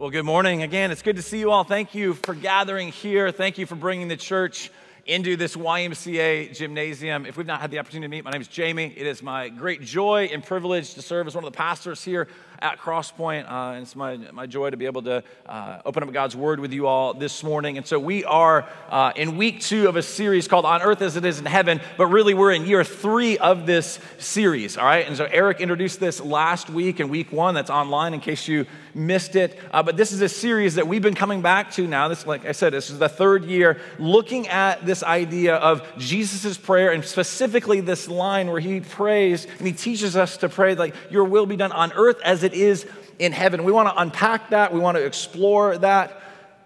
Well, good morning again. It's good to see you all. Thank you for gathering here. Thank you for bringing the church into this YMCA gymnasium. If we've not had the opportunity to meet, my name is Jamie. It is my great joy and privilege to serve as one of the pastors here at Crosspoint. Uh, and it's my, my joy to be able to uh, open up God's Word with you all this morning. And so we are uh, in week two of a series called On Earth as It Is in Heaven, but really we're in year three of this series, all right? And so Eric introduced this last week in week one that's online in case you missed it. Uh, but this is a series that we've been coming back to now. This, like I said, this is the third year looking at this idea of Jesus' prayer and specifically this line where he prays and he teaches us to pray like, Your will be done on earth as it is in heaven. We want to unpack that, we want to explore that.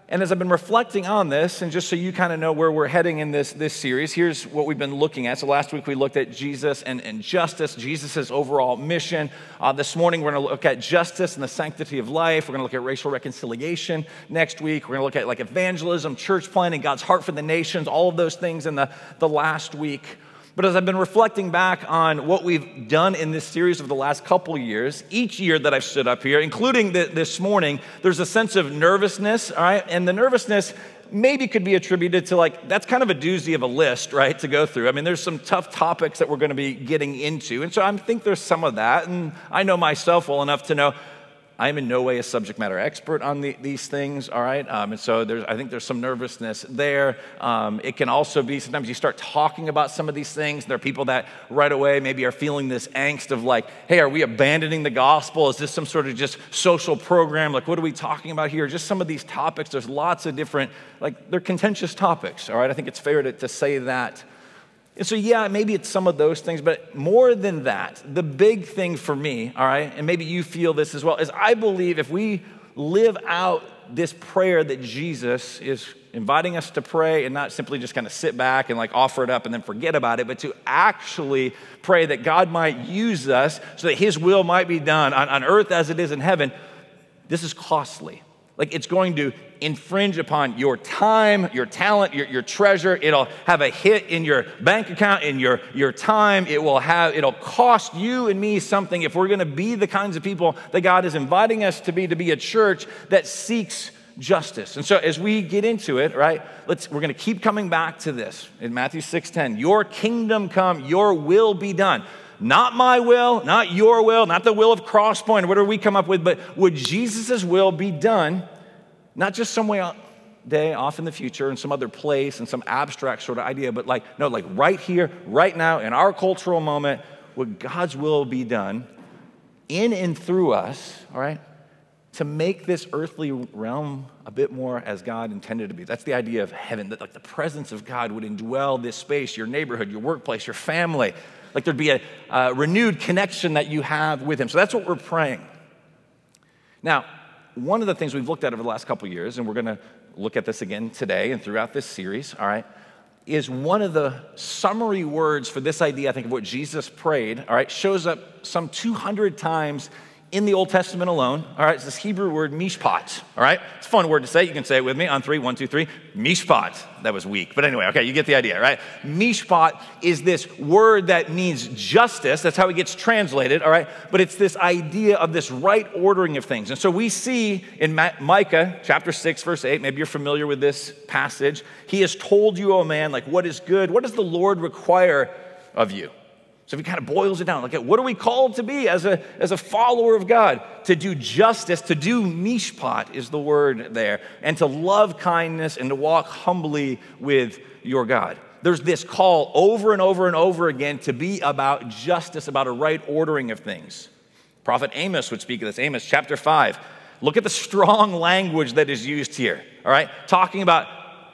And as I've been reflecting on this, and just so you kind of know where we're heading in this, this series, here's what we've been looking at. So last week we looked at Jesus and, and justice, Jesus' overall mission. Uh, this morning we're going to look at justice and the sanctity of life. We're going to look at racial reconciliation next week. We're going to look at like evangelism, church planting, God's heart for the nations, all of those things in the, the last week. But as I've been reflecting back on what we've done in this series over the last couple years, each year that I've stood up here, including the, this morning, there's a sense of nervousness, all right? And the nervousness maybe could be attributed to like, that's kind of a doozy of a list, right, to go through. I mean, there's some tough topics that we're going to be getting into. And so I think there's some of that. And I know myself well enough to know I am in no way a subject matter expert on the, these things, all right? Um, and so I think there's some nervousness there. Um, it can also be sometimes you start talking about some of these things. There are people that right away maybe are feeling this angst of like, hey, are we abandoning the gospel? Is this some sort of just social program? Like, what are we talking about here? Just some of these topics. There's lots of different, like, they're contentious topics, all right? I think it's fair to, to say that. And so, yeah, maybe it's some of those things, but more than that, the big thing for me, all right, and maybe you feel this as well, is I believe if we live out this prayer that Jesus is inviting us to pray and not simply just kind of sit back and like offer it up and then forget about it, but to actually pray that God might use us so that His will might be done on, on earth as it is in heaven, this is costly. Like it's going to infringe upon your time, your talent, your, your treasure. It'll have a hit in your bank account, in your, your time. It will have, it'll cost you and me something if we're gonna be the kinds of people that God is inviting us to be, to be a church that seeks justice. And so as we get into it, right, let's we're gonna keep coming back to this in Matthew 6:10. Your kingdom come, your will be done. Not my will, not your will, not the will of Crosspoint, whatever we come up with, but would Jesus' will be done, not just some way day off in the future in some other place and some abstract sort of idea, but like, no, like right here, right now, in our cultural moment, would God's will be done in and through us, all right, to make this earthly realm a bit more as God intended to be. That's the idea of heaven, that like the presence of God would indwell this space, your neighborhood, your workplace, your family, like there'd be a, a renewed connection that you have with Him. So that's what we're praying. Now, one of the things we've looked at over the last couple years, and we're going to look at this again today and throughout this series, all right, is one of the summary words for this idea, I think, of what Jesus prayed, all right, shows up some 200 times in the Old Testament alone. All right, it's this Hebrew word mishpat. All right, it's a fun word to say. You can say it with me on three, one, two, three. Mishpat. That was weak, but anyway, okay, you get the idea, right? Mishpat is this word that means justice. That's how it gets translated. All right, but it's this idea of this right ordering of things. And so we see in Micah chapter six, verse eight. Maybe you're familiar with this passage. He has told you, O man, like what is good. What does the Lord require of you? So if he kind of boils it down, at what are we called to be as a, as a follower of God? To do justice, to do mishpat is the word there, and to love kindness and to walk humbly with your God. There's this call over and over and over again to be about justice, about a right ordering of things. Prophet Amos would speak of this. Amos chapter 5. Look at the strong language that is used here, all right? Talking about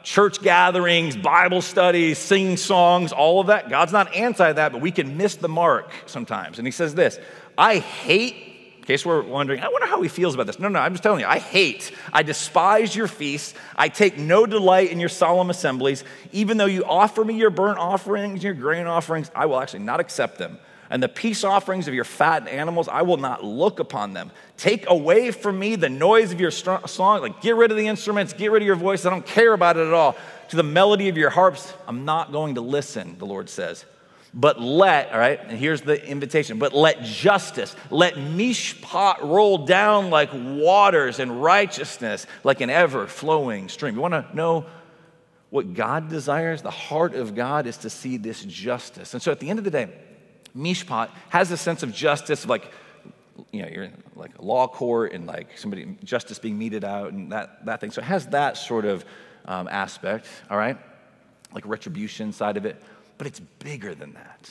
church gatherings, Bible studies, singing songs, all of that. God's not anti that, but we can miss the mark sometimes. And he says this I hate, in case we're wondering, I wonder how he feels about this. No, no, I'm just telling you, I hate, I despise your feasts. I take no delight in your solemn assemblies. Even though you offer me your burnt offerings, your grain offerings, I will actually not accept them and the peace offerings of your fat animals, I will not look upon them. Take away from me the noise of your song, like get rid of the instruments, get rid of your voice. I don't care about it at all. To the melody of your harps, I'm not going to listen, the Lord says. But let, all right, and here's the invitation, but let justice, let mishpat roll down like waters and righteousness like an ever flowing stream. You want to know what God desires? The heart of God is to see this justice. And so at the end of the day, mishpat has a sense of justice, like, you know, you're in like a law court and like somebody, justice being meted out and that, that thing. So it has that sort of um, aspect, all right? Like retribution side of it but it's bigger than that.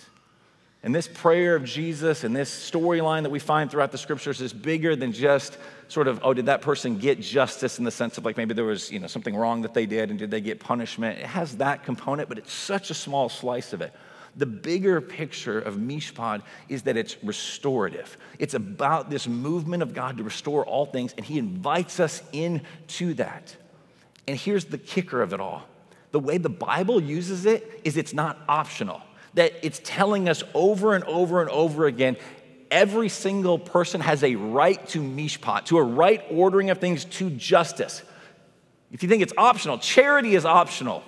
And this prayer of Jesus and this storyline that we find throughout the scriptures is bigger than just sort of, oh, did that person get justice in the sense of like maybe there was, you know, something wrong that they did and did they get punishment? It has that component, but it's such a small slice of it. The bigger picture of Mishpat is that it's restorative. It's about this movement of God to restore all things, and He invites us into that. And here's the kicker of it all the way the Bible uses it is it's not optional. That it's telling us over and over and over again every single person has a right to mishpat, to a right ordering of things, to justice. If you think it's optional, charity is optional.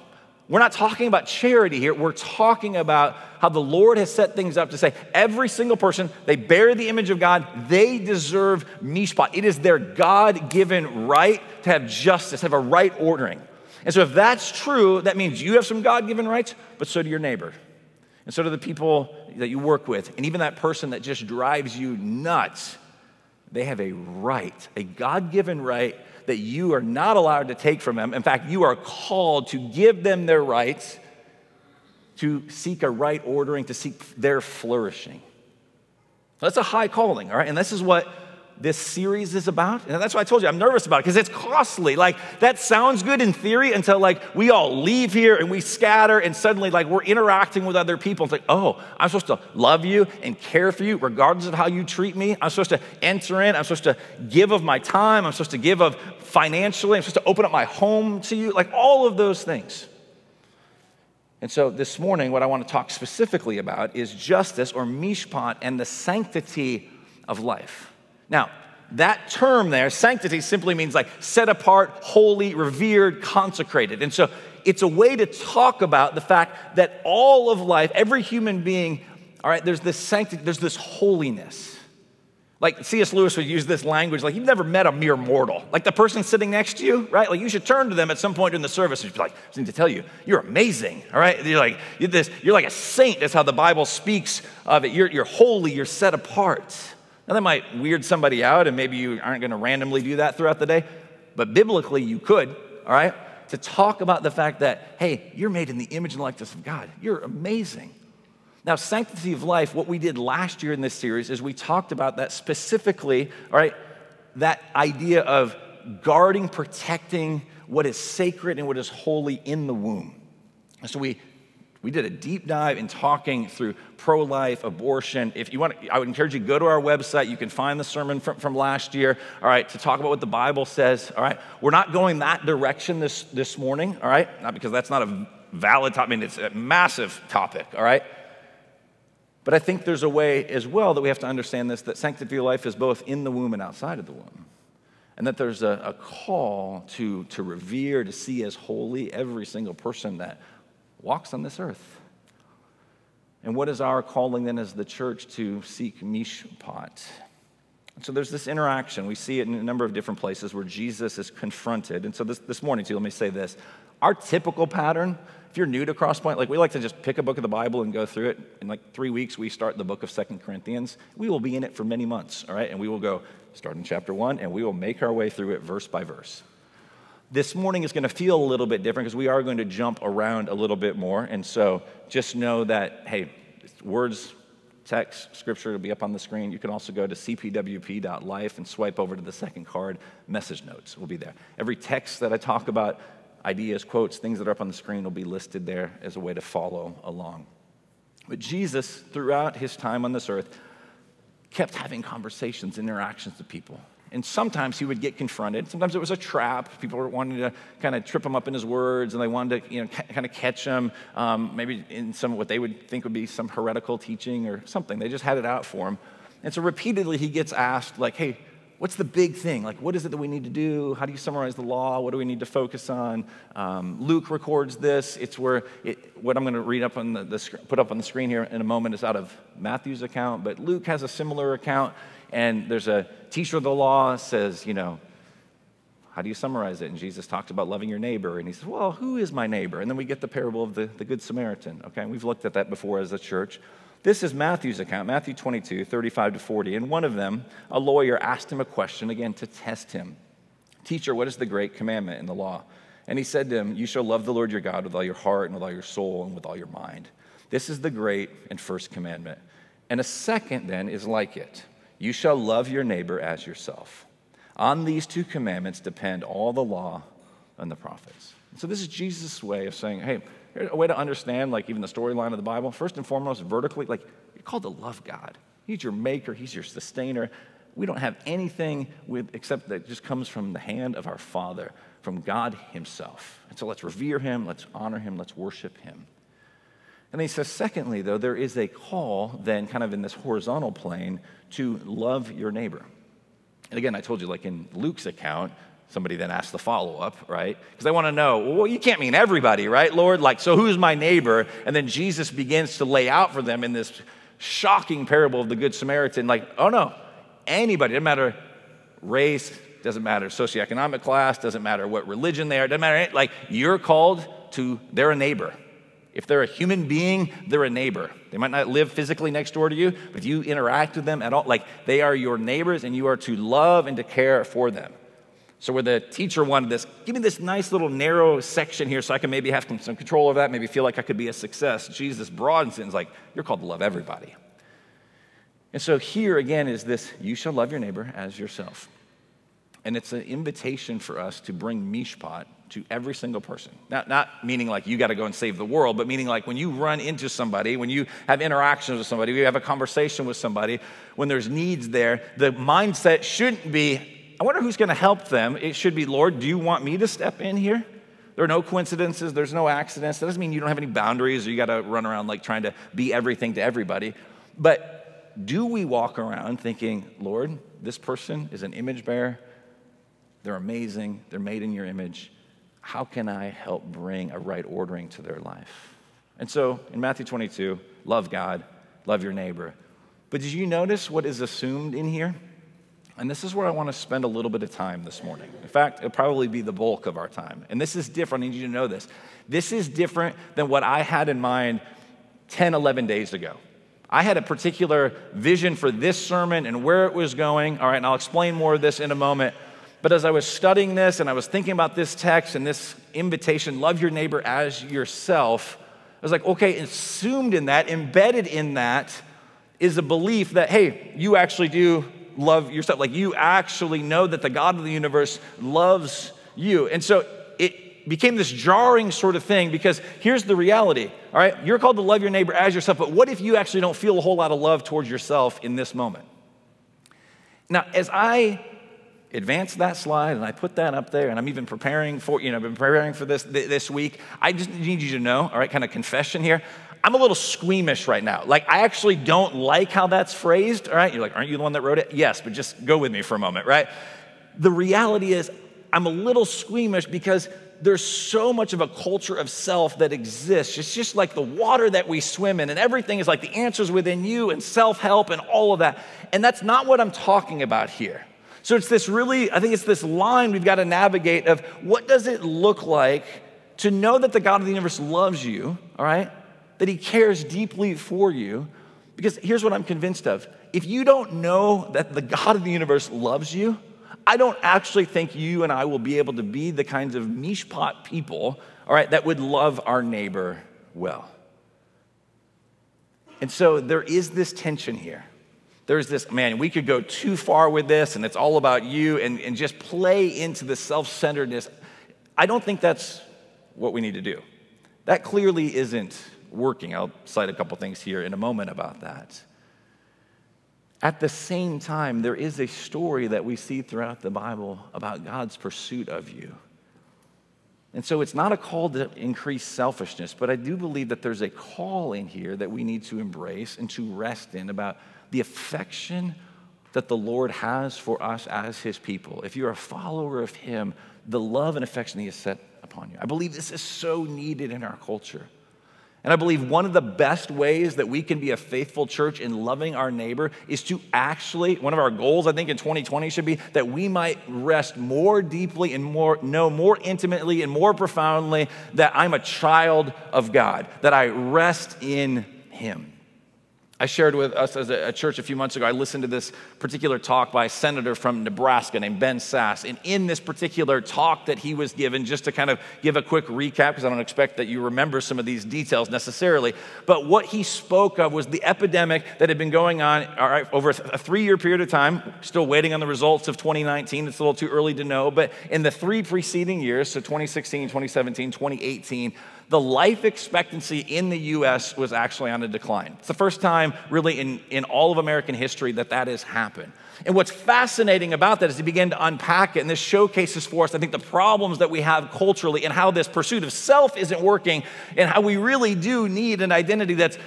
We're not talking about charity here. We're talking about how the Lord has set things up to say every single person, they bear the image of God, they deserve mishpat. It is their God given right to have justice, have a right ordering. And so, if that's true, that means you have some God given rights, but so do your neighbor. And so do the people that you work with. And even that person that just drives you nuts, they have a right, a God given right that you are not allowed to take from them. In fact, you are called to give them their rights, to seek a right ordering, to seek their flourishing. That's a high calling, all right? And this is what this series is about. And that's why I told you I'm nervous about it because it's costly. Like that sounds good in theory until like we all leave here and we scatter and suddenly like we're interacting with other people. It's like, oh, I'm supposed to love you and care for you regardless of how you treat me. I'm supposed to enter in. I'm supposed to give of my time. I'm supposed to give of financially. I'm supposed to open up my home to you. Like all of those things. And so this morning, what I want to talk specifically about is justice or mishpat and the sanctity of life. Now, that term there, sanctity, simply means like set apart, holy, revered, consecrated. And so it's a way to talk about the fact that all of life, every human being, all right, there's this sanctity, there's this holiness. Like C.S. Lewis would use this language, like you've never met a mere mortal. Like the person sitting next to you, right? Like you should turn to them at some point in the service and be like, I need to tell you, you're amazing, all right? You're like, you're, this, you're like a saint. That's how the Bible speaks of it. You're, you're holy, you're set apart. Now, that might weird somebody out, and maybe you aren't going to randomly do that throughout the day, but biblically, you could, all right? To talk about the fact that, hey, you're made in the image and likeness of God. You're amazing. Now, sanctity of life, what we did last year in this series is we talked about that specifically, all right? That idea of guarding, protecting what is sacred and what is holy in the womb. So we we did a deep dive in talking through pro life, abortion. If you want, I would encourage you to go to our website. You can find the sermon from, from last year, all right, to talk about what the Bible says, all right. We're not going that direction this, this morning, all right, not because that's not a valid topic, I mean, it's a massive topic, all right. But I think there's a way as well that we have to understand this that sanctity of life is both in the womb and outside of the womb. And that there's a, a call to, to revere, to see as holy every single person that walks on this earth. And what is our calling then as the church to seek mishpat? So there's this interaction. We see it in a number of different places where Jesus is confronted. And so this, this morning, too, let me say this. Our typical pattern, if you're new to Crosspoint, like we like to just pick a book of the Bible and go through it. In like three weeks, we start the book of Second Corinthians. We will be in it for many months, all right? And we will go start in chapter one, and we will make our way through it verse by verse this morning is going to feel a little bit different because we are going to jump around a little bit more. And so just know that, hey, words, text, scripture will be up on the screen. You can also go to cpwp.life and swipe over to the second card. Message notes will be there. Every text that I talk about, ideas, quotes, things that are up on the screen will be listed there as a way to follow along. But Jesus, throughout his time on this earth, kept having conversations, interactions with people. And sometimes he would get confronted. Sometimes it was a trap. People were wanting to kind of trip him up in his words, and they wanted to, you know, kind of catch him, um, maybe in some what they would think would be some heretical teaching or something. They just had it out for him. And so repeatedly he gets asked, like, "Hey, What's the big thing? Like, what is it that we need to do? How do you summarize the law? What do we need to focus on? Um, Luke records this. It's where it, what I'm going to read up on the, the, put up on the screen here in a moment is out of Matthew's account, but Luke has a similar account. And there's a teacher of the law says, you know, how do you summarize it? And Jesus talks about loving your neighbor. And he says, well, who is my neighbor? And then we get the parable of the, the Good Samaritan. Okay, we've looked at that before as a church. This is Matthew's account, Matthew 22, 35 to 40. And one of them, a lawyer, asked him a question again to test him Teacher, what is the great commandment in the law? And he said to him, You shall love the Lord your God with all your heart and with all your soul and with all your mind. This is the great and first commandment. And a second, then, is like it You shall love your neighbor as yourself. On these two commandments depend all the law and the prophets. So, this is Jesus' way of saying, Hey, a way to understand, like, even the storyline of the Bible. First and foremost, vertically, like, you're called to love God. He's your maker, He's your sustainer. We don't have anything with, except that just comes from the hand of our Father, from God Himself. And so let's revere Him, let's honor Him, let's worship Him. And he says, secondly, though, there is a call then, kind of in this horizontal plane, to love your neighbor. And again, I told you, like in Luke's account, Somebody then asks the follow up, right? Because they want to know, well, you can't mean everybody, right, Lord? Like, so who's my neighbor? And then Jesus begins to lay out for them in this shocking parable of the Good Samaritan, like, oh no, anybody, doesn't matter race, doesn't matter socioeconomic class, doesn't matter what religion they are, doesn't matter, like, you're called to, they're a neighbor. If they're a human being, they're a neighbor. They might not live physically next door to you, but you interact with them at all. Like they are your neighbors, and you are to love and to care for them. So, where the teacher wanted this, give me this nice little narrow section here so I can maybe have some control over that, maybe feel like I could be a success. Jesus broadens it and is like, you're called to love everybody. And so, here again is this you shall love your neighbor as yourself. And it's an invitation for us to bring mishpat to every single person. Not, not meaning like you got to go and save the world, but meaning like when you run into somebody, when you have interactions with somebody, when you have a conversation with somebody, when there's needs there, the mindset shouldn't be, I wonder who's going to help them. It should be, Lord, do you want me to step in here? There are no coincidences, there's no accidents. That doesn't mean you don't have any boundaries or you got to run around like trying to be everything to everybody. But do we walk around thinking, Lord, this person is an image bearer? They're amazing, they're made in your image. How can I help bring a right ordering to their life? And so in Matthew 22, love God, love your neighbor. But did you notice what is assumed in here? And this is where I want to spend a little bit of time this morning. In fact, it'll probably be the bulk of our time. And this is different. I need you to know this. This is different than what I had in mind 10, 11 days ago. I had a particular vision for this sermon and where it was going. All right, and I'll explain more of this in a moment. But as I was studying this and I was thinking about this text and this invitation, love your neighbor as yourself, I was like, okay, assumed in that, embedded in that, is a belief that, hey, you actually do love yourself. Like you actually know that the God of the universe loves you. And so it became this jarring sort of thing because here's the reality, all right? You're called to love your neighbor as yourself, but what if you actually don't feel a whole lot of love towards yourself in this moment? Now, as I advance that slide and I put that up there and I'm even preparing for, you know, I've been preparing for this this week, I just need you to know, all right, kind of confession here. I'm a little squeamish right now. Like, I actually don't like how that's phrased, all right? You're like, aren't you the one that wrote it? Yes, but just go with me for a moment, right? The reality is, I'm a little squeamish because there's so much of a culture of self that exists. It's just like the water that we swim in, and everything is like the answers within you and self help and all of that. And that's not what I'm talking about here. So it's this really, I think it's this line we've got to navigate of what does it look like to know that the God of the universe loves you, all right? that He cares deeply for you. Because here's what I'm convinced of if you don't know that the God of the universe loves you, I don't actually think you and I will be able to be the kinds of mishpat people, all right, that would love our neighbor well. And so there is this tension here. There's this, man, we could go too far with this and it's all about you and, and just play into the self centeredness. I don't think that's what we need to do. That clearly isn't working. I'll cite a couple things here in a moment about that. At the same time, there is a story that we see throughout the Bible about God's pursuit of you. And so it's not a call to increase selfishness, but I do believe that there's a call in here that we need to embrace and to rest in about the affection that the Lord has for us as his people, if you're a follower of him, the love and affection he has set upon you. I believe this is so needed in our culture. And I believe one of the best ways that we can be a faithful church in loving our neighbor is to actually, one of our goals, I think, in 2020 should be that we might rest more deeply and more, know more intimately and more profoundly that I'm a child of God, that I rest in Him. I shared with us as a, church a few months ago, I listened to this particular talk by a senator from Nebraska named Ben Sasse. And in this particular talk that he was given, just to kind of give a quick recap, because I don't expect that you remember some of these details necessarily, but what he spoke of was the epidemic that had been going on over a three year period of time, still waiting on the results of 2019. It's a little too early to know, but in the three preceding years, so 2016, 2017, 2018, the life expectancy in the US was actually on a decline. It's the first time, really, in, in all of American history that that has happened. And what's fascinating about that is he began to unpack it, and this showcases for us, I think, the problems that we have culturally and how this pursuit of self isn't working, and how we really do need an identity that's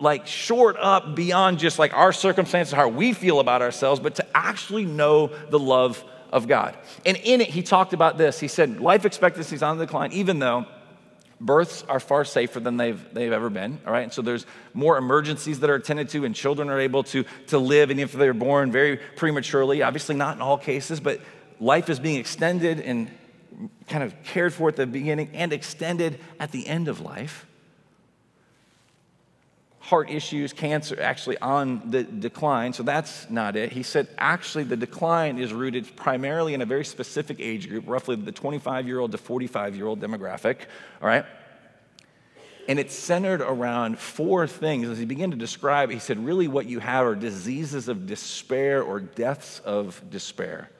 like short up beyond just like our circumstances, how we feel about ourselves, but to actually know the love of God. And in it, he talked about this. He said, Life expectancy is on the decline, even though births are far safer than they've, they've ever been, all right? And so there's more emergencies that are attended to, and children are able to, to live, even if they're born very prematurely. Obviously, not in all cases, but life is being extended and kind of cared for at the beginning and extended at the end of life. Heart issues, cancer actually on the decline, so that's not it. He said actually the decline is rooted primarily in a very specific age group, roughly the 25 year old to 45 year old demographic, all right? And it's centered around four things. As he began to describe, he said, really what you have are diseases of despair or deaths of despair.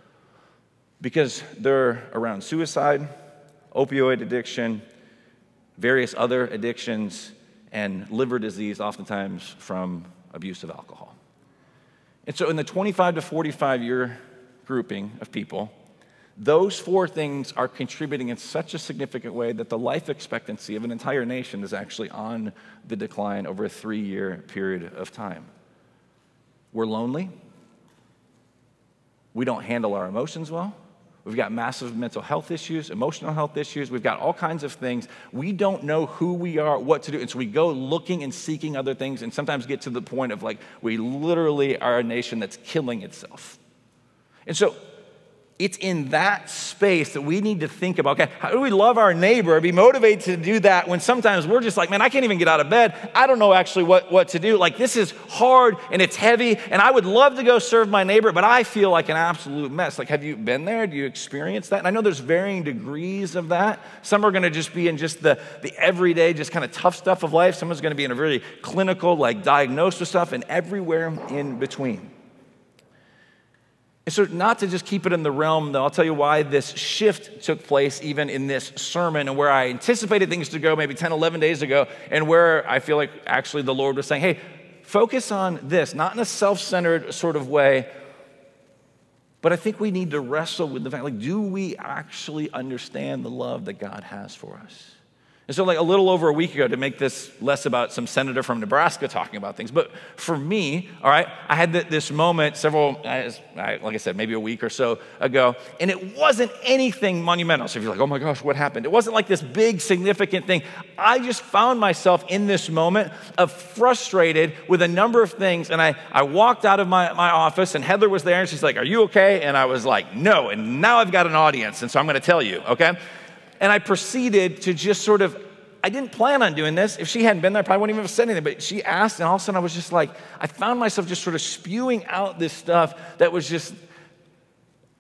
Because they're around suicide, opioid addiction, various other addictions, and liver disease, oftentimes from abuse of alcohol. And so, in the 25 to 45 year grouping of people, those four things are contributing in such a significant way that the life expectancy of an entire nation is actually on the decline over a three year period of time. We're lonely. We don't handle our emotions well. We've got massive mental health issues, emotional health issues. We've got all kinds of things. We don't know who we are, what to do. And so we go looking and seeking other things and sometimes get to the point of like, we literally are a nation that's killing itself. And so it's in that space that we need to think about okay, how do we love our neighbor, be motivated to do that when sometimes we're just like, man, I can't even get out of bed. I don't know actually what, what to do. Like, this is hard and it's heavy, and I would love to go serve my neighbor, but I feel like an absolute mess. Like, have you been there? Do you experience that? And I know there's varying degrees of that. Some are to just be in just the, the everyday, just kind of tough stuff of life. Someone's to be in a very clinical, like diagnosed with stuff, and everywhere in between. And so, not to just keep it in the realm, though, I'll tell you why this shift took place even in this sermon and where I anticipated things to go maybe 10, 11 days ago, and where I feel like actually the Lord was saying, hey, focus on this, not in a self centered sort of way, but I think we need to wrestle with the fact like, do we actually understand the love that God has for us? And so, like a little over a week ago, to make this less about some senator from Nebraska talking about things, but for me, all right, I had this moment several, like I said, maybe a week or so ago, and it wasn't anything monumental. So if you're like, oh my gosh, what happened? It wasn't like this big, significant thing. I just found myself in this moment of frustrated with a number of things, and I, I walked out of my, my office, and Heather was there, and she's like, are you okay? And I was like, no, and now I've got an audience, and so I'm gonna tell you, okay? And I proceeded to just sort of, I didn't plan on doing this. If she hadn't been there, I probably wouldn't even have said anything. But she asked, and all of a sudden I was just like, I found myself just sort of spewing out this stuff that was just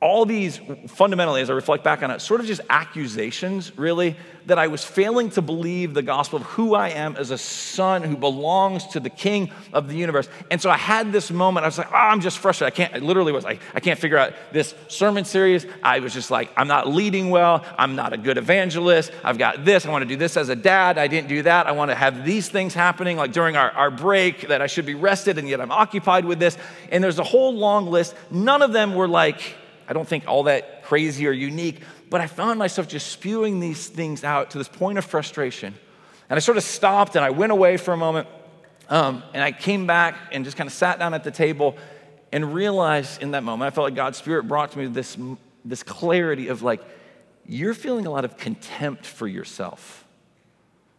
all these fundamentally, as I reflect back on it, sort of just accusations, really, that I was failing to believe the gospel of who I am as a son who belongs to the king of the universe. And so I had this moment, I was like, oh, I'm just frustrated. I can't, I literally was like, I can't figure out this sermon series. I was just like, I'm not leading well. I'm not a good evangelist. I've got this. I want to do this as a dad. I didn't do that. I want to have these things happening, like during our, our break, that I should be rested, and yet I'm occupied with this. And there's a whole long list. None of them were like, I don't think all that crazy or unique, but I found myself just spewing these things out to this point of frustration. And I sort of stopped and I went away for a moment. Um, and I came back and just kind of sat down at the table. and realized in that moment, I felt like God's Spirit brought to me this, this clarity of like, you're feeling a lot of contempt for yourself.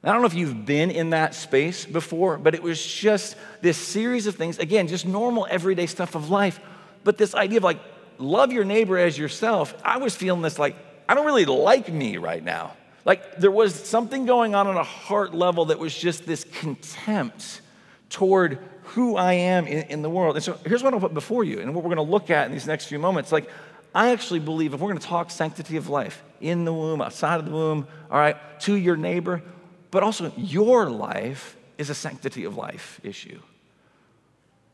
I don't know if you've been in that space before, but it was just this series of things, again, just normal everyday stuff of life. But this idea of like, love your neighbor as yourself, I was feeling this like, I don't really like me right now. Like there was something going on on a heart level that was just this contempt toward who I am in, in the world. And so here's what I'll put before you and what we're going to look at in these next few moments. Like, I actually believe if we're going to talk sanctity of life in the womb, outside of the womb, all right, to your neighbor, but also your life is a sanctity of life issue.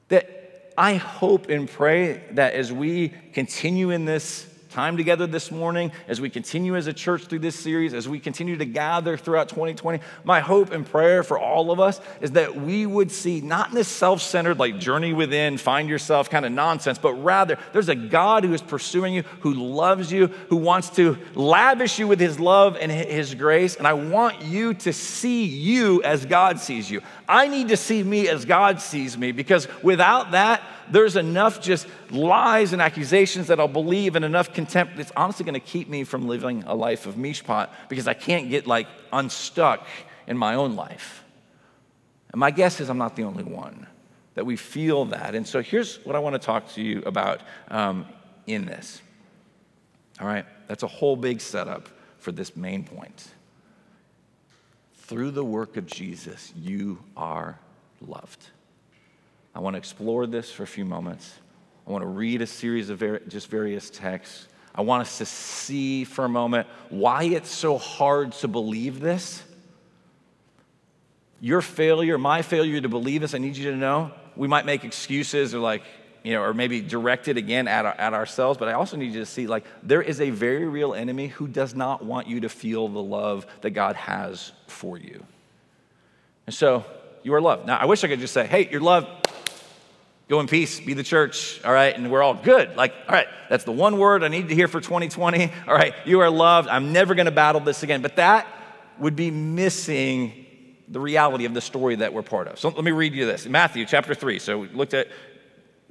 That I hope and pray that as we continue in this time together this morning, as we continue as a church through this series, as we continue to gather throughout 2020, my hope and prayer for all of us is that we would see not in this self centered, like journey within, find yourself kind of nonsense, but rather there's a God who is pursuing you, who loves you, who wants to lavish you with his love and his grace. And I want you to see you as God sees you. I need to see me as God sees me because without that, there's enough just lies and accusations that I'll believe and enough contempt that's honestly going to keep me from living a life of mishpat because I can't get like unstuck in my own life. And my guess is I'm not the only one that we feel that. And so here's what I want to talk to you about um, in this. All right, that's a whole big setup for this main point. Through the work of Jesus, you are loved. I want to explore this for a few moments. I want to read a series of ver- just various texts. I want us to see for a moment why it's so hard to believe this. Your failure, my failure to believe this, I need you to know. We might make excuses or like, you know, or maybe direct it again at, our, at ourselves, but I also need you to see like there is a very real enemy who does not want you to feel the love that God has for you. And so you are loved. Now, I wish I could just say, hey, you're loved. Go in peace, be the church, all right? And we're all good. Like, all right, that's the one word I need to hear for 2020. All right, you are loved. I'm never gonna battle this again. But that would be missing the reality of the story that we're part of. So let me read you this. Matthew chapter 3. So we looked at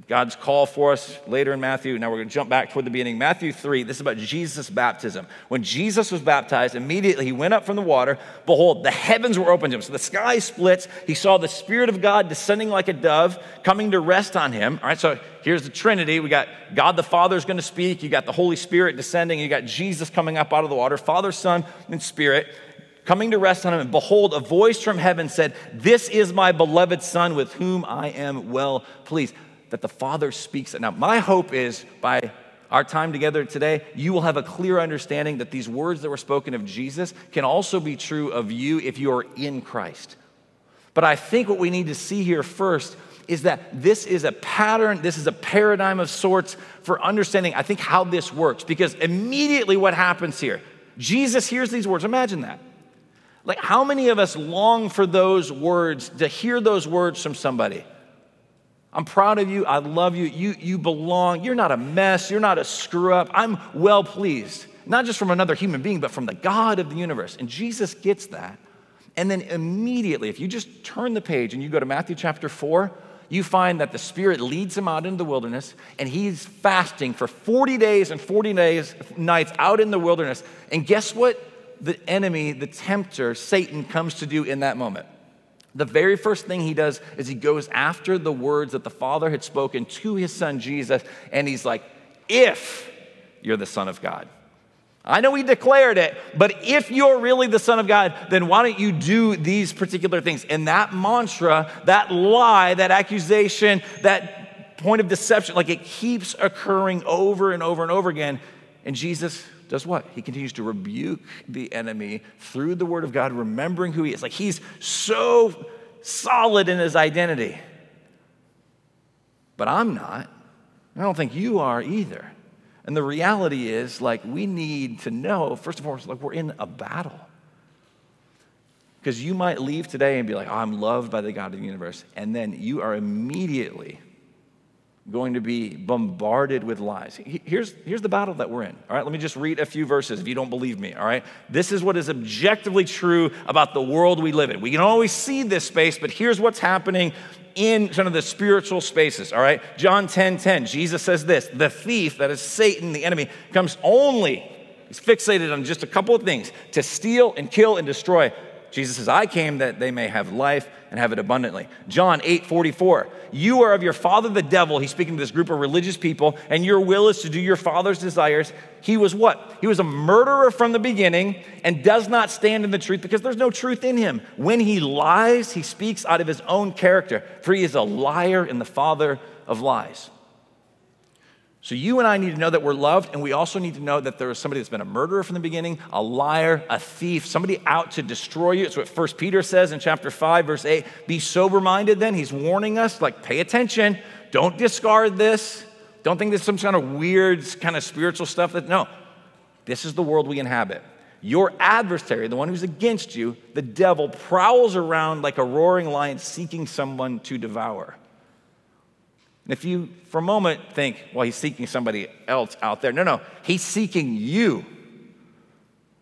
God's call for us later in Matthew. Now we're going to jump back toward the beginning. Matthew 3, this is about Jesus' baptism. When Jesus was baptized, immediately he went up from the water. Behold, the heavens were opened to him. So the sky splits. He saw the Spirit of God descending like a dove, coming to rest on him. All right, so here's the Trinity. We got God the Father is going to speak. You got the Holy Spirit descending. You got Jesus coming up out of the water, Father, Son, and Spirit coming to rest on him. And behold, a voice from heaven said, This is my beloved Son with whom I am well pleased that the Father speaks. Now, my hope is by our time together today, you will have a clear understanding that these words that were spoken of Jesus can also be true of you if you are in Christ. But I think what we need to see here first is that this is a pattern, this is a paradigm of sorts for understanding, I think, how this works. Because immediately what happens here, Jesus hears these words. Imagine that. Like, how many of us long for those words, to hear those words from somebody? I'm proud of you. I love you. You, you belong. You're not a mess. You're not a screw up. I'm well pleased, not just from another human being, but from the God of the universe. And Jesus gets that. And then immediately, if you just turn the page and you go to Matthew chapter 4, you find that the Spirit leads him out into the wilderness and he's fasting for 40 days and 40 days, nights out in the wilderness. And guess what the enemy, the tempter, Satan, comes to do in that moment? The very first thing he does is he goes after the words that the Father had spoken to his son Jesus, and he's like, If you're the Son of God. I know he declared it, but if you're really the Son of God, then why don't you do these particular things? And that mantra, that lie, that accusation, that point of deception, like it keeps occurring over and over and over again. And Jesus does what? He continues to rebuke the enemy through the word of God, remembering who he is. Like he's so solid in his identity. But I'm not. I don't think you are either. And the reality is, like, we need to know, first of all, like, we're in a battle. Because you might leave today and be like, oh, I'm loved by the God of the universe. And then you are immediately going to be bombarded with lies. Here's, here's the battle that we're in. All right, let me just read a few verses if you don't believe me. All right, this is what is objectively true about the world we live in. We can always see this space, but here's what's happening in some of the spiritual spaces. All right, John 10 10, Jesus says this the thief, that is Satan, the enemy, comes only, he's fixated on just a couple of things to steal and kill and destroy. Jesus says, I came that they may have life and have it abundantly. John 8 44, you are of your father the devil. He's speaking to this group of religious people, and your will is to do your father's desires. He was what? He was a murderer from the beginning and does not stand in the truth because there's no truth in him. When he lies, he speaks out of his own character, for he is a liar and the father of lies. So you and I need to know that we're loved, and we also need to know that there is somebody that's been a murderer from the beginning, a liar, a thief, somebody out to destroy you. It's what First Peter says in chapter 5, verse 8. Be sober minded then. He's warning us, like, pay attention. Don't discard this. Don't think this is some kind of weird, kind of spiritual stuff that, no. This is the world we inhabit. Your adversary, the one who's against you, the devil, prowls around like a roaring lion seeking someone to devour. And if you, for a moment, think, well, he's seeking somebody else out there, no, no, he's seeking you.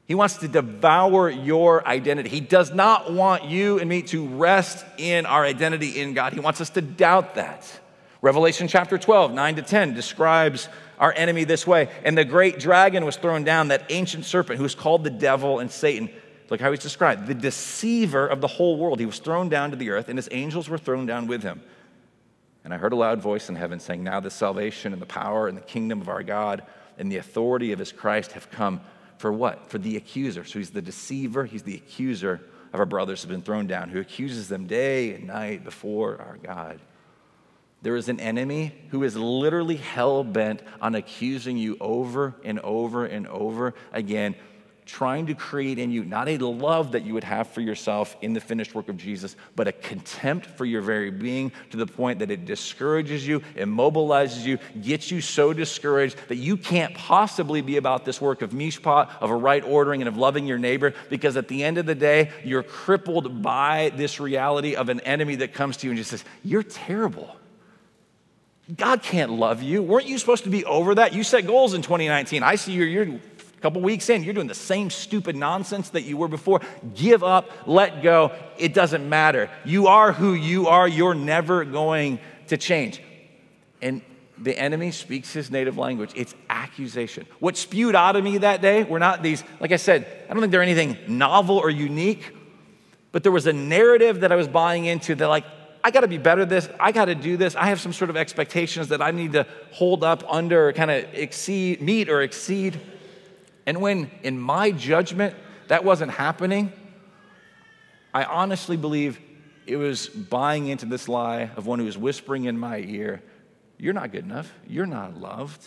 He wants to devour your identity. He does not want you and me to rest in our identity in God. He wants us to doubt that. Revelation chapter 12, 9 to 10 describes our enemy this way. And the great dragon was thrown down, that ancient serpent who is called the devil and Satan. Look how he's described the deceiver of the whole world. He was thrown down to the earth, and his angels were thrown down with him. And I heard a loud voice in heaven saying, Now the salvation and the power and the kingdom of our God and the authority of his Christ have come. For what? For the accuser. So he's the deceiver, he's the accuser of our brothers who have been thrown down, who accuses them day and night before our God. There is an enemy who is literally hell bent on accusing you over and over and over again trying to create in you not a love that you would have for yourself in the finished work of Jesus, but a contempt for your very being to the point that it discourages you, immobilizes you, gets you so discouraged that you can't possibly be about this work of mishpat, of a right ordering, and of loving your neighbor, because at the end of the day, you're crippled by this reality of an enemy that comes to you and just says, You're terrible. God can't love you. Weren't you supposed to be over that? You set goals in 2019. I see you're, you're a couple weeks in, you're doing the same stupid nonsense that you were before. Give up, let go. It doesn't matter. You are who you are. You're never going to change. And the enemy speaks his native language. It's accusation. What spewed out of me that day were not these, like I said, I don't think they're anything novel or unique, but there was a narrative that I was buying into that, like, I got to be better this. I got to do this. I have some sort of expectations that I need to hold up under, kind of exceed, meet or exceed. And when, in my judgment, that wasn't happening, I honestly believe it was buying into this lie of one who was whispering in my ear, You're not good enough. You're not loved.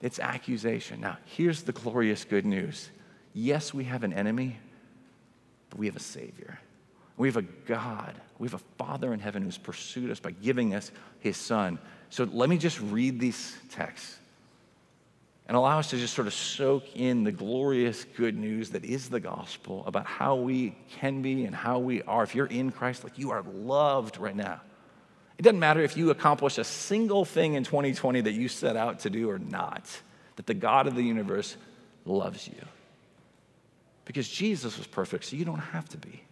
It's accusation. Now, here's the glorious good news yes, we have an enemy, but we have a Savior. We have a God. We have a Father in heaven who's pursued us by giving us His Son. So let me just read these texts and allow us to just sort of soak in the glorious good news that is the gospel about how we can be and how we are. If you're in Christ, like you are loved right now. It doesn't matter if you accomplish a single thing in 2020 that you set out to do or not, that the God of the universe loves you. Because Jesus was perfect, so you don't have to be.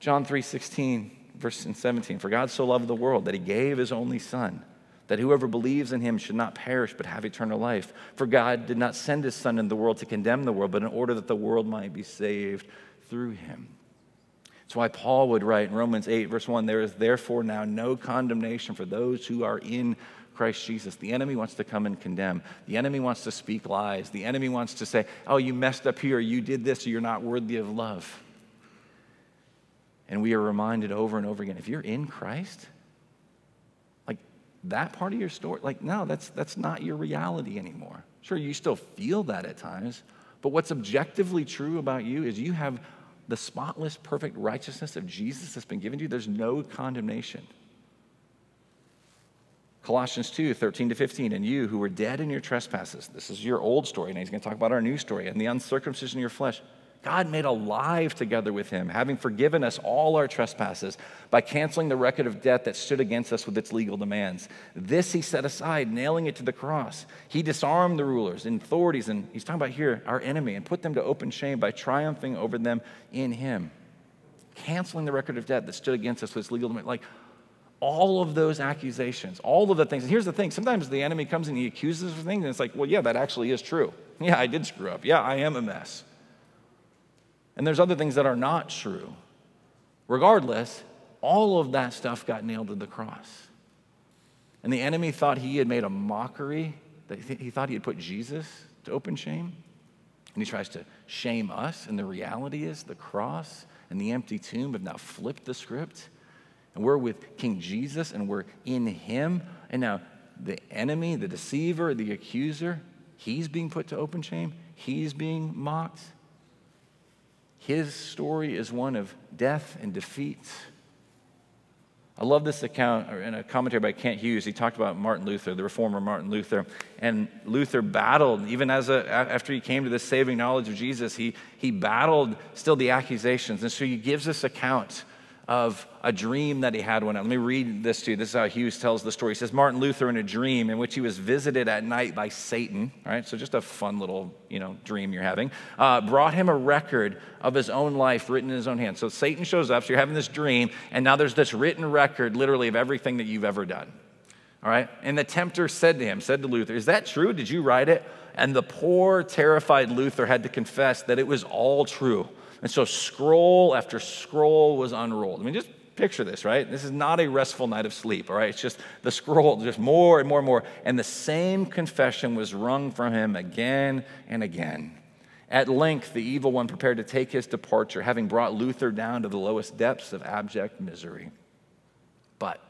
John 3 16, verse 17. For God so loved the world that he gave his only son that whoever believes in him should not perish but have eternal life. For God did not send his Son in the world to condemn the world, but in order that the world might be saved through him. That's why Paul would write in Romans 8, verse 1 there is therefore now no condemnation for those who are in Christ Jesus. The enemy wants to come and condemn. The enemy wants to speak lies. The enemy wants to say, oh, you messed up here, you did this, or you're not worthy of love. And we are reminded over and over again if you're in Christ, that part of your story, like, no, that's, that's not your reality anymore. Sure, you still feel that at times, but what's objectively true about you is you have the spotless, perfect righteousness of Jesus that's been given to you. There's no condemnation. Colossians 2, 13 to 15, and you who were dead in your trespasses, this is your old story, and he's going to talk about our new story, and the uncircumcision of your flesh. God made alive together with him, having forgiven us all our trespasses by canceling the record of debt that stood against us with its legal demands. This he set aside, nailing it to the cross. He disarmed the rulers and authorities, and he's talking about here our enemy, and put them to open shame by triumphing over them in him. Canceling the record of debt that stood against us with its legal demands. Like, all of those accusations, all of the things. And here's the thing sometimes the enemy comes and he accuses us of things, and it's like, well, yeah, that actually is true. Yeah, I did screw up. Yeah, I am a mess. And there's other things that are not true. Regardless, all of that stuff got nailed to the cross. And the enemy thought he had made a mockery, that he thought he had put Jesus to open shame. And he tries to shame us. And the reality is, the cross and the empty tomb have now flipped the script. And we're with King Jesus and we're in him. And now the enemy, the deceiver, the accuser, he's being put to open shame. He's being mocked. His story is one of death and defeat. I love this account in a commentary by Kent Hughes. He talked about Martin Luther, the reformer Martin Luther. And Luther battled, even as a, after he came to the saving knowledge of Jesus, he, he battled still the accusations. And so he gives this account of a dream that he had one night. Let me read this to you. This is how Hughes tells the story. He says Martin Luther in a dream in which he was visited at night by Satan, right? So just a fun little, you know, dream you're having, uh, brought him a record of his own life written in his own hand. So Satan shows up, so you're having this dream, and now there's this written record literally of everything that you've ever done. All right? And the tempter said to him, said to Luther, Is that true? Did you write it? And the poor, terrified Luther had to confess that it was all true. And so scroll after scroll was unrolled. I mean, just picture this, right? This is not a restful night of sleep, all right? It's just the scroll, just more and more and more. And the same confession was wrung from him again and again. At length, the evil one prepared to take his departure, having brought Luther down to the lowest depths of abject misery. But,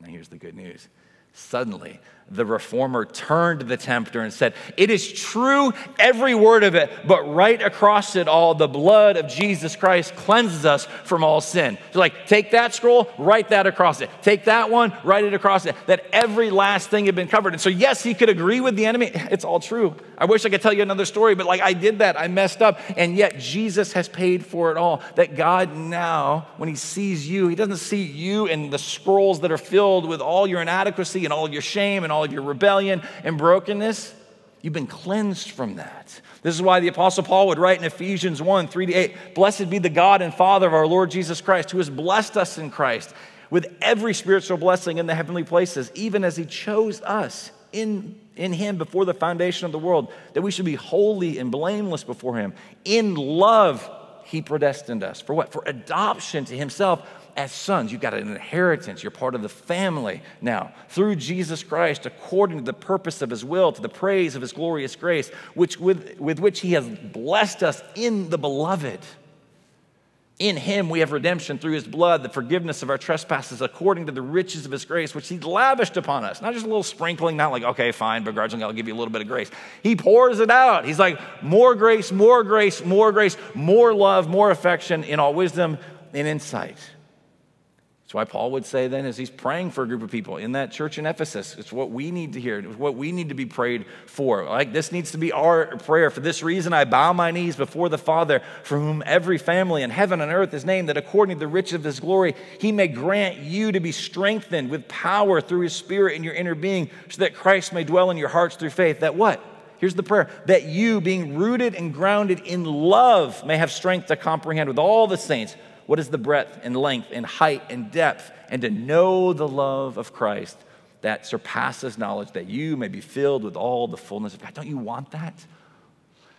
now here's the good news suddenly, the reformer turned to the tempter and said, It is true, every word of it, but right across it all, the blood of Jesus Christ cleanses us from all sin. So, like, take that scroll, write that across it. Take that one, write it across it. That every last thing had been covered. And so, yes, he could agree with the enemy. It's all true. I wish I could tell you another story, but like, I did that. I messed up. And yet, Jesus has paid for it all. That God now, when he sees you, he doesn't see you in the scrolls that are filled with all your inadequacy and all of your shame and all of your rebellion and brokenness, you've been cleansed from that. This is why the Apostle Paul would write in Ephesians 1 3 to 8 Blessed be the God and Father of our Lord Jesus Christ, who has blessed us in Christ with every spiritual blessing in the heavenly places, even as he chose us in, in him before the foundation of the world, that we should be holy and blameless before him. In love, he predestined us. For what? For adoption to himself as sons. You've got an inheritance. You're part of the family now through Jesus Christ, according to the purpose of his will, to the praise of his glorious grace, which with, with which he has blessed us in the beloved. In him we have redemption through his blood, the forgiveness of our trespasses, according to the riches of his grace, which he lavished upon us. Not just a little sprinkling, not like, okay, fine, begrudgingly, I'll give you a little bit of grace. He pours it out. He's like, more grace, more grace, more grace, more love, more affection in all wisdom and insight. That's why Paul would say then, as he's praying for a group of people in that church in Ephesus, it's what we need to hear, it's what we need to be prayed for. Like this needs to be our prayer. For this reason, I bow my knees before the Father, for whom every family in heaven and earth is named, that according to the riches of his glory, he may grant you to be strengthened with power through his Spirit in your inner being, so that Christ may dwell in your hearts through faith. That what? Here's the prayer that you, being rooted and grounded in love, may have strength to comprehend with all the saints what is the breadth and length and height and depth, and to know the love of Christ that surpasses knowledge, that you may be filled with all the fullness of God. Don't you want that?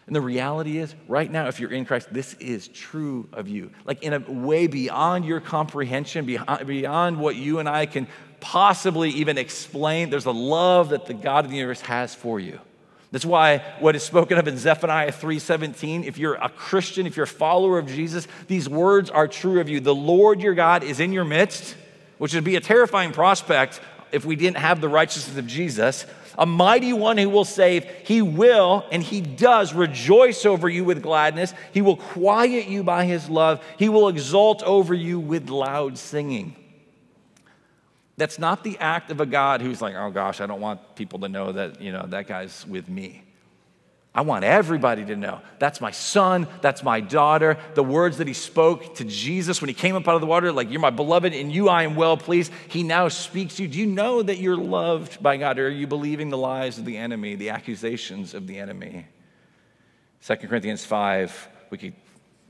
And the reality is, right now, if you're in Christ, this is true of you. Like in a way beyond your comprehension, beyond, what you and I can possibly even explain. There's a love that the God of the universe has for you. That's why what is spoken of in Zephaniah 3:17, if you're a Christian, if you're a follower of Jesus, these words are true of you. The Lord your God is in your midst, which would be a terrifying prospect if we didn't have the righteousness of Jesus. A mighty one who will save, he will and he does rejoice over you with gladness. He will quiet you by his love. He will exult over you with loud singing. That's not the act of a God who's like, oh gosh, I don't want people to know that, you know, that guy's with me. I want everybody to know. That's my son. That's my daughter. The words that he spoke to Jesus when he came up out of the water, like, You're my beloved, and you I am well pleased. He now speaks to you. Do you know that you're loved by God? Or are you believing the lies of the enemy, the accusations of the enemy? 2 Corinthians 5, we could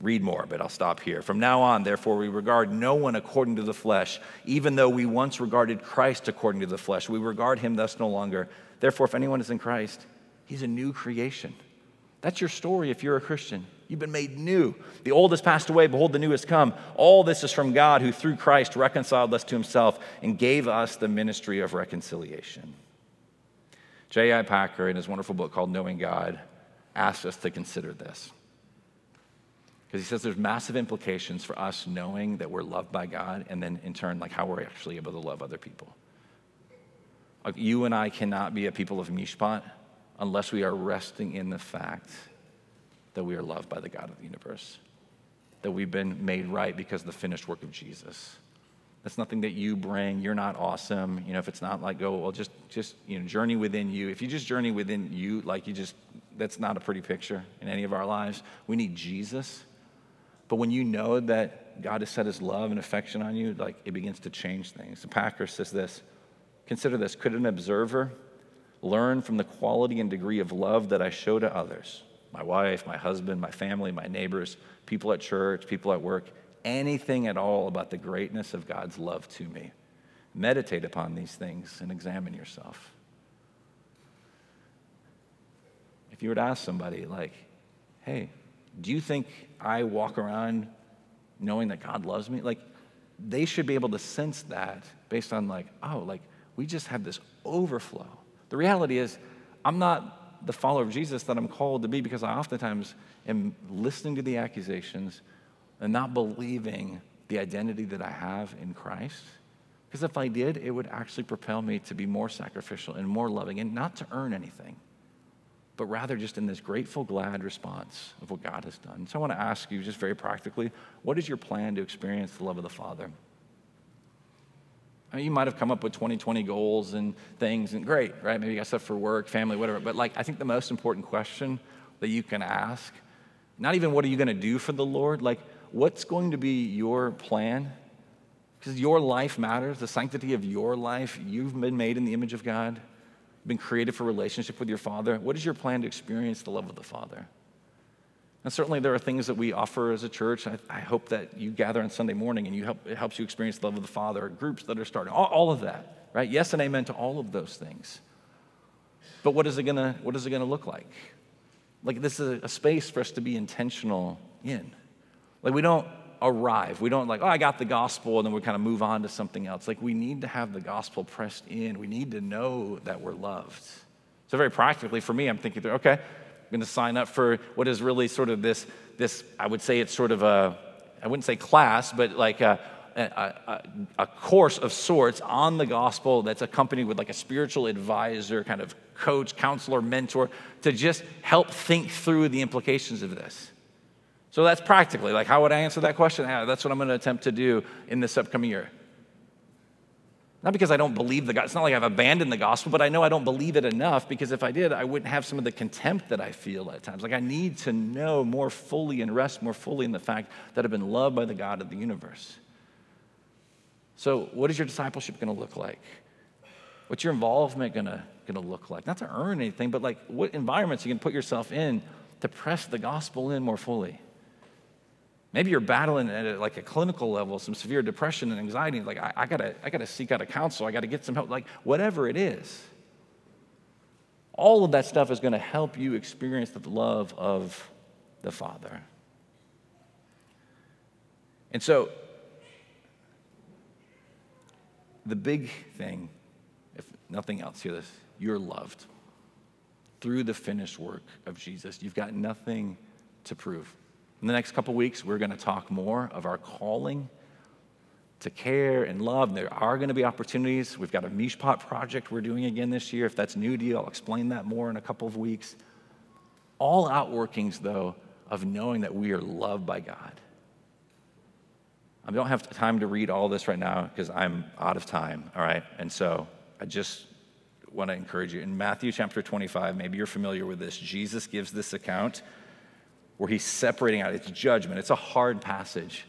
read more, but I'll stop here. From now on, therefore, we regard no one according to the flesh, even though we once regarded Christ according to the flesh. We regard him thus no longer. Therefore, if anyone is in Christ, He's a new creation. That's your story if you're a Christian. You've been made new. The old has passed away, behold, the new has come. All this is from God, who through Christ reconciled us to himself and gave us the ministry of reconciliation. J.I. Packer, in his wonderful book called Knowing God, asks us to consider this. Because he says there's massive implications for us knowing that we're loved by God, and then in turn, like how we're actually able to love other people. Like you and I cannot be a people of Mishpat unless we are resting in the fact that we are loved by the God of the universe, that we've been made right because of the finished work of Jesus. That's nothing that you bring. You're not awesome. You know, if it's not like, go, well, just, just, you know, journey within you. If you just journey within you, like you just, that's not a pretty picture in any of our lives. We need Jesus. But when you know that God has set his love and affection on you, like it begins to change things. The Packer says this Consider this could an observer learn from the quality and degree of love that I show to others my wife, my husband, my family, my neighbors, people at church, people at work anything at all about the greatness of God's love to me. Meditate upon these things and examine yourself. If you were to ask somebody, like, hey, do you think I walk around knowing that God loves me? Like, they should be able to sense that based on, like, oh, like, we just have this overflow the reality is, I'm not the follower of Jesus that I'm called to be because I oftentimes am listening to the accusations and not believing the identity that I have in Christ. Because if I did, it would actually propel me to be more sacrificial and more loving and not to earn anything, but rather just in this grateful, glad response of what God has done. So I want to ask you, just very practically, what is your plan to experience the love of the Father? I mean, you might have come up with 2020 goals and things, and great, right? Maybe you got stuff for work, family, whatever. But like, I think the most important question that you can ask, not even what are you going to do for the Lord, like, what's going to be your plan? Because your life matters, the sanctity of your life. You've been made in the image of God, been created for relationship with your Father. What is your plan to experience the love of the Father? And certainly there are things that we offer as a church. I, I, hope that you gather on Sunday morning and you help, it helps you experience the love of the Father, groups that are starting, all, all of that, right? Yes and amen to all of those things. But what is it gonna, what is it gonna look like? Like this is a, a space for us to be intentional in. Like we don't arrive. We don't like, oh, I got the gospel, and then we kind of move on to something else. Like we need to have the gospel pressed in. We need to know that we're loved. So very practically for me, I'm thinking through, okay, I'm going to sign up for what is really sort of this, this I would say it's sort of a, I wouldn't say class, but like a, a, a, a, course of sorts on the gospel that's accompanied with like a spiritual advisor, kind of coach, counselor, mentor to just help think through the implications of this. So that's practically like, how would I answer that question? Yeah, that's what I'm going to attempt to do in this upcoming year. Not because I don't believe the gospel. It's not like I've abandoned the gospel, but I know I don't believe it enough because if I did, I wouldn't have some of the contempt that I feel at times. Like I need to know more fully and rest more fully in the fact that I've been loved by the God of the universe. So, what is your discipleship going to look like? What's your involvement going to, going to look like? Not to earn anything, but like what environments you can put yourself in to press the gospel in more fully? Maybe you're battling at a, like a clinical level, some severe depression and anxiety. Like, I, I, gotta, I gotta seek out a counselor. I gotta get some help. Like, whatever it is. All of that stuff is gonna help you experience the love of the Father. And so, the big thing, if nothing else, hear this you're loved through the finished work of Jesus. You've got nothing to prove. In the next couple weeks, we're going to talk more of our calling to care and love. And there are going to be opportunities. We've got a Mishpat project we're doing again this year. If that's new to you, I'll explain that more in a couple of weeks. All outworkings, though, of knowing that we are loved by God. I don't have time to read all this right now because I'm out of time, all right? And so I just want to encourage you. In Matthew chapter 25, maybe you're familiar with this, Jesus gives this account where he's separating out, it's judgment, it's a hard passage.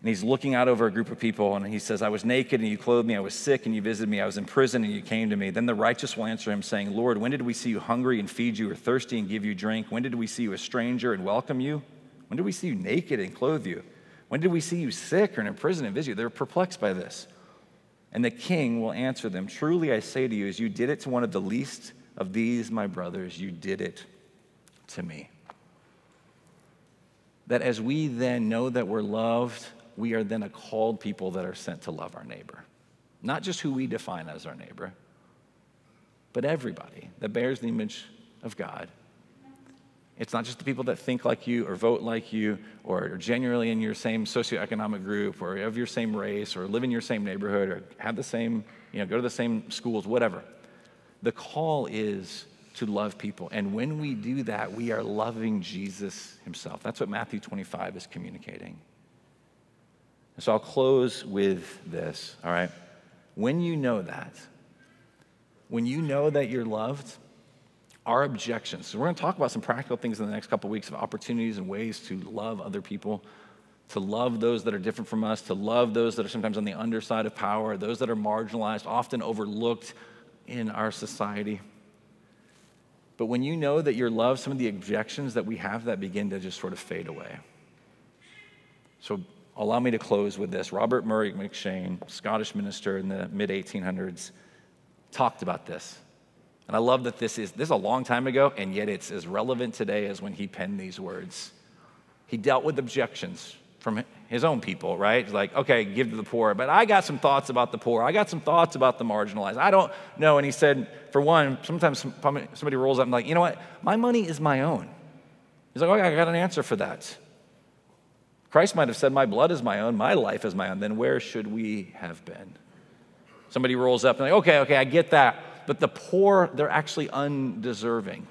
And he's looking out over a group of people and he says, I was naked and you clothed me. I was sick and you visited me. I was in prison and you came to me. Then the righteous will answer him, saying, Lord, when did we see you hungry and feed you, or thirsty and give you drink? When did we see you a stranger and welcome you? When did we see you naked and clothe you? When did we see you sick or in prison and visit you? They're perplexed by this. And the king will answer them, Truly I say to you, as you did it to one of the least of these, my brothers, you did it to me. That as we then know that we're loved, we are then a called people that are sent to love our neighbor. Not just who we define as our neighbor, but everybody that bears the image of God. It's not just the people that think like you or vote like you or are genuinely in your same socioeconomic group or of your same race or live in your same neighborhood or have the same, you know, go to the same schools, whatever. The call is to love people. And when we do that, we are loving Jesus himself. That's what Matthew 25 is communicating. And So I'll close with this, all right? When you know that, when you know that you're loved, our objections. So we're going to talk about some practical things in the next couple of weeks of opportunities and ways to love other people, to love those that are different from us, to love those that are sometimes on the underside of power, those that are marginalized, often overlooked in our society. But when you know that you're loved, some of the objections that we have that begin to just sort of fade away. So allow me to close with this. Robert Murray M'Cheyne, Scottish minister in the mid 1800s, talked about this. And I love that this is this is a long time ago, and yet it's as relevant today as when he penned these words. He dealt with objections from his own people, right? Like, okay, give to the poor, but I got some thoughts about the poor. I got some thoughts about the marginalized. I don't know. And he said, for one, sometimes somebody rolls up and like, you know what? My money is my own. He's like, okay, I got an answer for that. Christ might have said, My blood is my own, my life is my own. Then where should we have been? Somebody rolls up and like, okay, okay, I get that. But the poor, they're actually undeserving.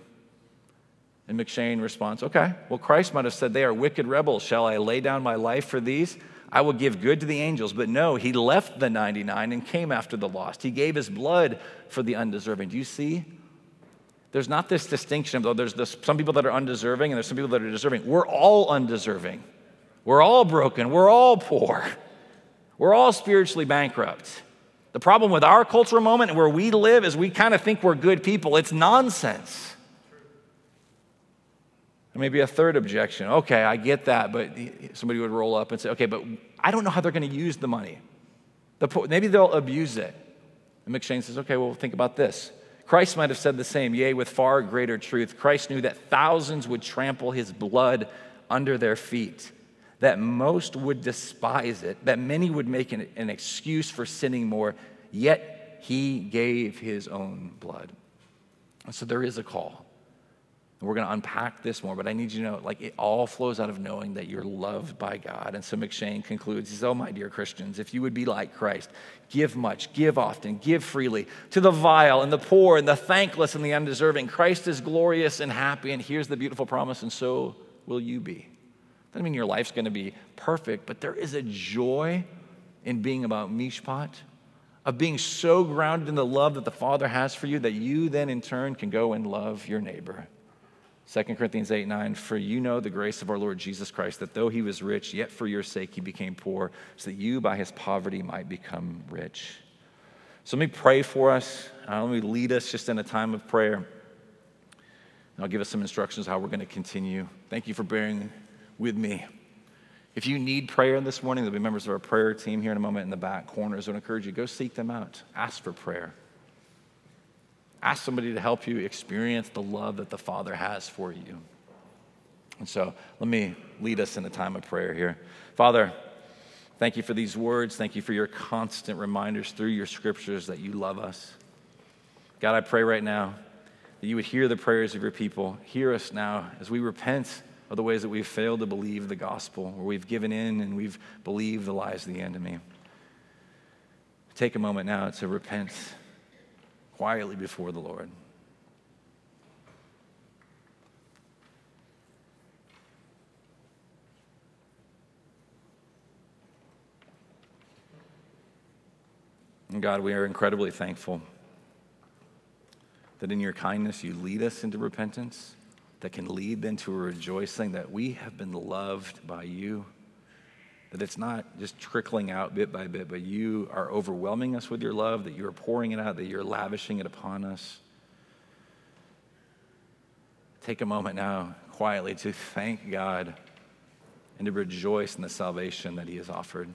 And M'Cheyne responds, okay, well, Christ might have said, They are wicked rebels. Shall I lay down my life for these? I will give good to the angels. But no, he left the 99 and came after the lost. He gave his blood for the undeserving. Do you see? There's not this distinction of, though, there's this, some people that are undeserving and there's some people that are deserving. We're all undeserving. We're all broken. We're all poor. We're all spiritually bankrupt. The problem with our cultural moment and where we live is we kind of think we're good people. It's nonsense. Maybe a third objection. Okay, I get that, but somebody would roll up and say, okay, but I don't know how they're going to use the money. The, maybe they'll abuse it. And M'Cheyne says, okay, well, think about this. Christ might have said the same, yea, with far greater truth. Christ knew that thousands would trample his blood under their feet that most would despise it, that many would make an, an excuse for sinning more, yet he gave his own blood. So there is a call. And we're going to unpack this more, but I need you to know like it all flows out of knowing that you're loved by God. And so M'Cheyne concludes, he says, Oh, my dear Christians, if you would be like Christ, give much, give often, give freely to the vile and the poor and the thankless and the undeserving. Christ is glorious and happy, and here's the beautiful promise, and so will you be. Doesn't mean your life's going to be perfect, but there is a joy in being about mishpat, of being so grounded in the love that the Father has for you that you then in turn can go and love your neighbor. 2 Corinthians 8 9, for you know the grace of our Lord Jesus Christ, that though he was rich, yet for your sake he became poor, so that you by his poverty might become rich. So let me pray for us. Uh, let me lead us just in a time of prayer. And I'll give us some instructions how we're going to continue. Thank you for bearing with me. If you need prayer this morning, there'll be members of our prayer team here in a moment in the back corners. I would encourage you, go seek them out. Ask for prayer. Ask somebody to help you experience the love that the Father has for you. And so let me lead us in a time of prayer here. Father, thank you for these words. Thank you for your constant reminders through your scriptures that you love us. God, I pray right now that you would hear the prayers of your people. Hear us now as we repent of the ways that we've failed to believe the gospel, where we've given in and we've believed the lies of the enemy. Take a moment now to repent quietly before the Lord. And God, we are incredibly thankful that in your kindness you lead us into repentance, that can lead then to a rejoicing that we have been loved by you. That it's not just trickling out bit by bit, but you are overwhelming us with your love, that you are pouring it out, that you're lavishing it upon us. Take a moment now quietly to thank God and to rejoice in the salvation that He has offered.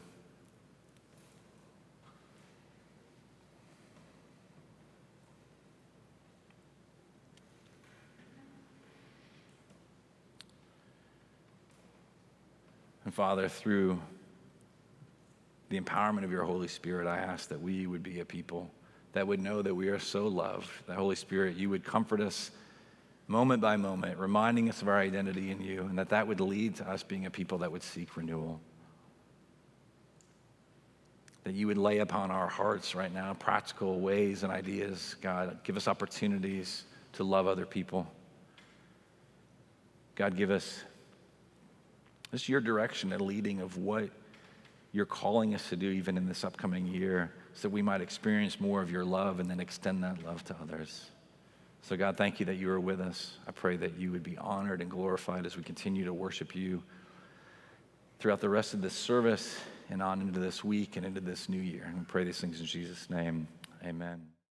And Father, through the empowerment of your Holy Spirit, I ask that we would be a people that would know that we are so loved. That Holy Spirit, you would comfort us moment by moment, reminding us of our identity in you, and that that would lead to us being a people that would seek renewal. That you would lay upon our hearts right now practical ways and ideas, God. Give us opportunities to love other people. God, give us just your direction and leading of what you're calling us to do even in this upcoming year so that we might experience more of your love and then extend that love to others. So, God, thank you that you are with us. I pray that you would be honored and glorified as we continue to worship you throughout the rest of this service and on into this week and into this new year. And we pray these things in Jesus' name. Amen.